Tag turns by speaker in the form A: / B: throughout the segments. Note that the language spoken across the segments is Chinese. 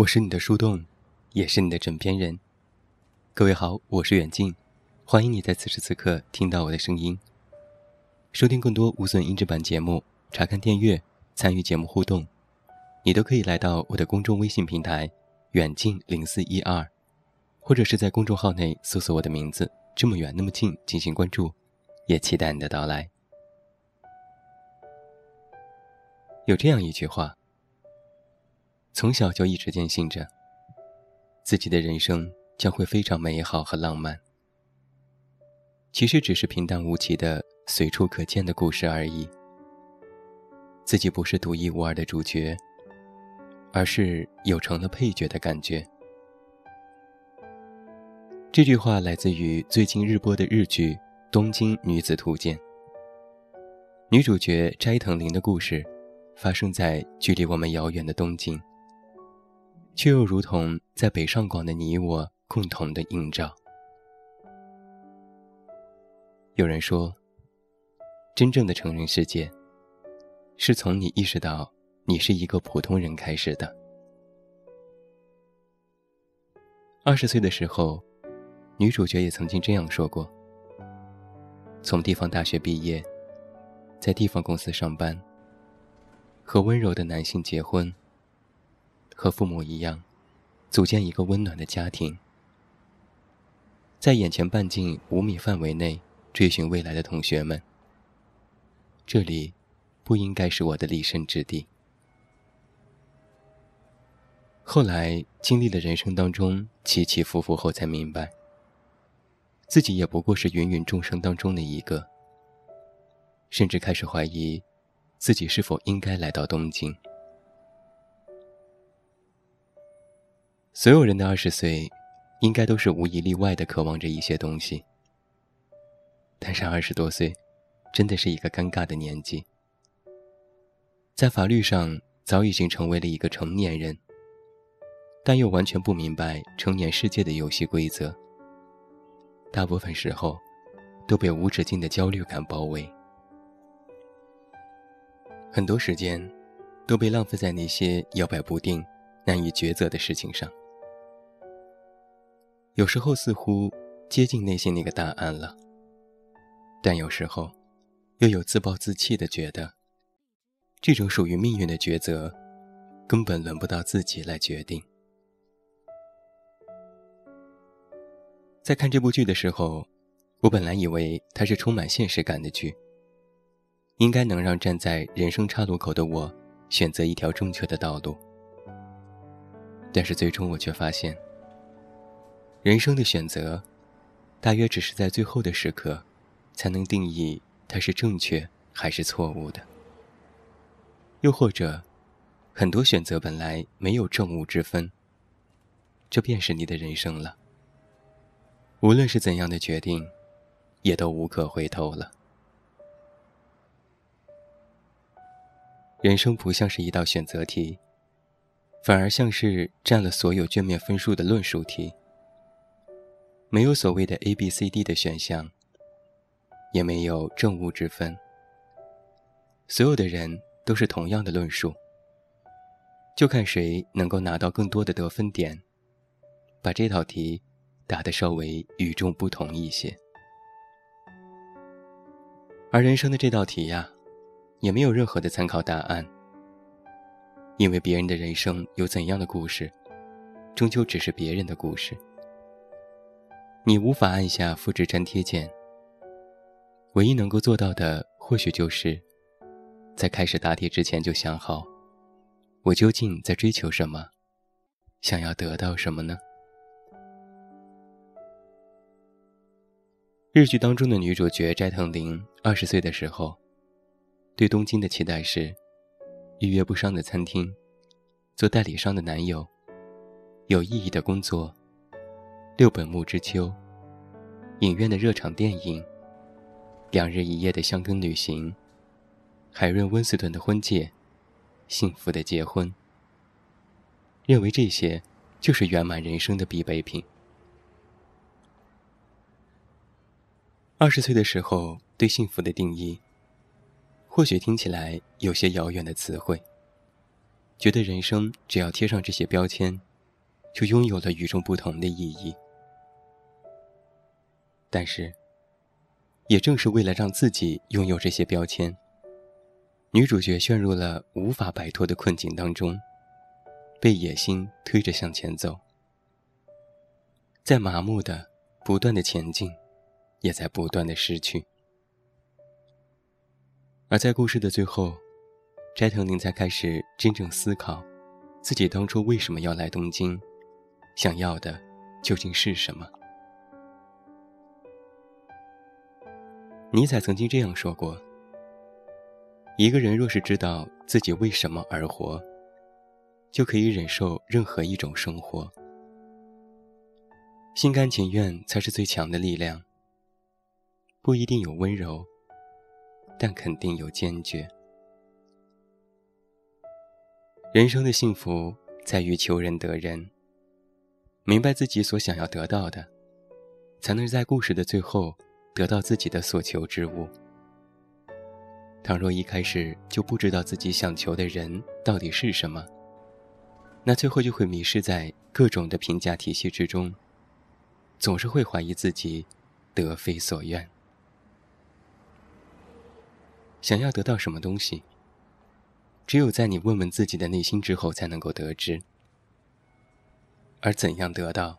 A: 我是你的树洞，也是你的枕边人。各位好，我是远近，欢迎你在此时此刻听到我的声音。收听更多无损音质版节目，查看电阅，参与节目互动，你都可以来到我的公众微信平台“远近零四一二”，或者是在公众号内搜索我的名字“这么远那么近”进行关注，也期待你的到来。有这样一句话。从小就一直坚信着，自己的人生将会非常美好和浪漫。其实只是平淡无奇的随处可见的故事而已。自己不是独一无二的主角，而是有成了配角的感觉。这句话来自于最近日播的日剧《东京女子图鉴》。女主角斋藤绫的故事，发生在距离我们遥远的东京。却又如同在北上广的你我共同的映照。有人说，真正的成人世界，是从你意识到你是一个普通人开始的。二十岁的时候，女主角也曾经这样说过：从地方大学毕业，在地方公司上班，和温柔的男性结婚。和父母一样，组建一个温暖的家庭，在眼前半径五米范围内追寻未来的同学们，这里不应该是我的立身之地。后来经历了人生当中起起伏伏后，才明白，自己也不过是芸芸众生当中的一个，甚至开始怀疑，自己是否应该来到东京。所有人的二十岁，应该都是无一例外的渴望着一些东西。但是二十多岁，真的是一个尴尬的年纪，在法律上早已经成为了一个成年人，但又完全不明白成年世界的游戏规则。大部分时候，都被无止境的焦虑感包围，很多时间，都被浪费在那些摇摆不定、难以抉择的事情上。有时候似乎接近内心那个答案了，但有时候又有自暴自弃的觉得，这种属于命运的抉择，根本轮不到自己来决定。在看这部剧的时候，我本来以为它是充满现实感的剧，应该能让站在人生岔路口的我选择一条正确的道路，但是最终我却发现。人生的选择，大约只是在最后的时刻，才能定义它是正确还是错误的。又或者，很多选择本来没有正误之分，这便是你的人生了。无论是怎样的决定，也都无可回头了。人生不像是一道选择题，反而像是占了所有卷面分数的论述题。没有所谓的 A、B、C、D 的选项，也没有正误之分。所有的人都是同样的论述，就看谁能够拿到更多的得分点，把这道题答得稍微与众不同一些。而人生的这道题呀，也没有任何的参考答案，因为别人的人生有怎样的故事，终究只是别人的故事。你无法按下复制粘贴键。唯一能够做到的，或许就是，在开始答题之前就想好，我究竟在追求什么，想要得到什么呢？日剧当中的女主角斋藤绫，二十岁的时候，对东京的期待是：预约不上的餐厅，做代理商的男友，有意义的工作。六本木之秋，影院的热场电影，两日一夜的香根旅行，海润温斯顿的婚戒，幸福的结婚。认为这些就是圆满人生的必备品。二十岁的时候，对幸福的定义，或许听起来有些遥远的词汇，觉得人生只要贴上这些标签，就拥有了与众不同的意义。但是，也正是为了让自己拥有这些标签，女主角陷入了无法摆脱的困境当中，被野心推着向前走，在麻木的、不断的前进，也在不断的失去。而在故事的最后，斋藤林才开始真正思考，自己当初为什么要来东京，想要的究竟是什么。尼采曾经这样说过：“一个人若是知道自己为什么而活，就可以忍受任何一种生活。心甘情愿才是最强的力量。不一定有温柔，但肯定有坚决。人生的幸福在于求人得人，明白自己所想要得到的，才能在故事的最后。”得到自己的所求之物。倘若一开始就不知道自己想求的人到底是什么，那最后就会迷失在各种的评价体系之中，总是会怀疑自己得非所愿。想要得到什么东西，只有在你问问自己的内心之后，才能够得知。而怎样得到，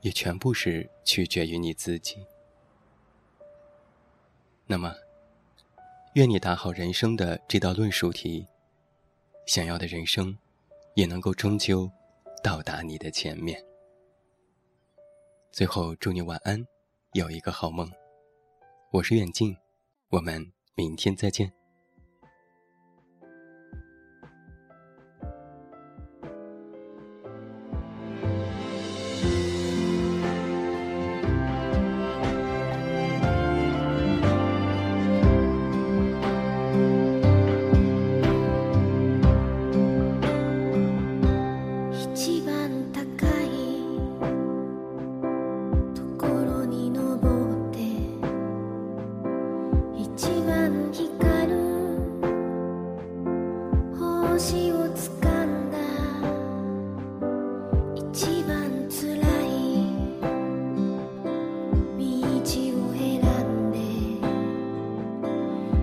A: 也全部是取决于你自己。那么，愿你打好人生的这道论述题，想要的人生，也能够终究到达你的前面。最后，祝你晚安，有一个好梦。我是远近，我们明天再见。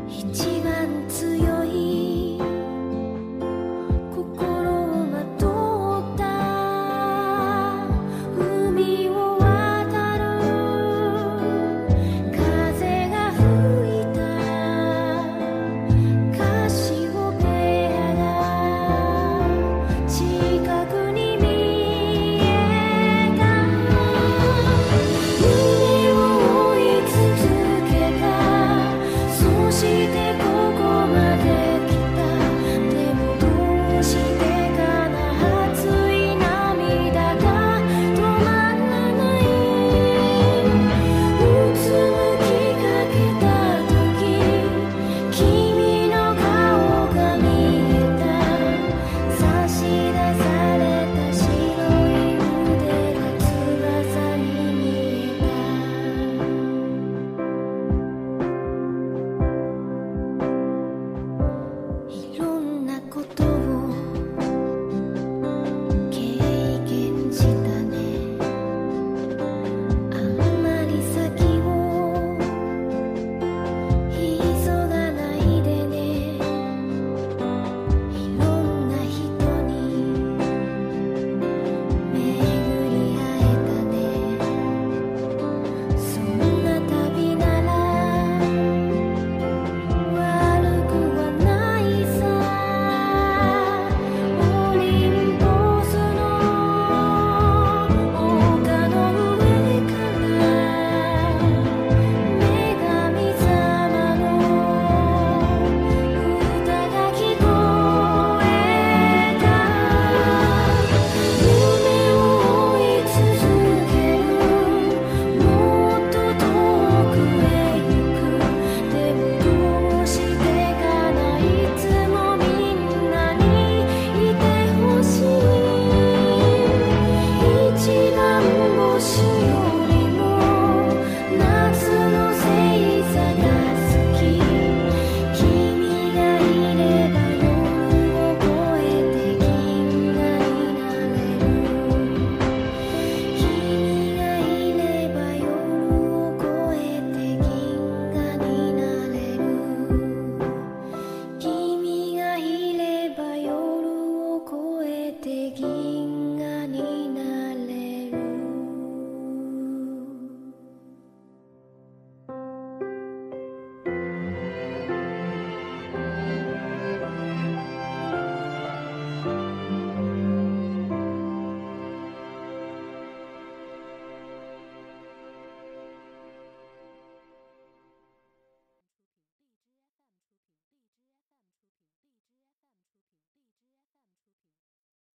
B: 一起。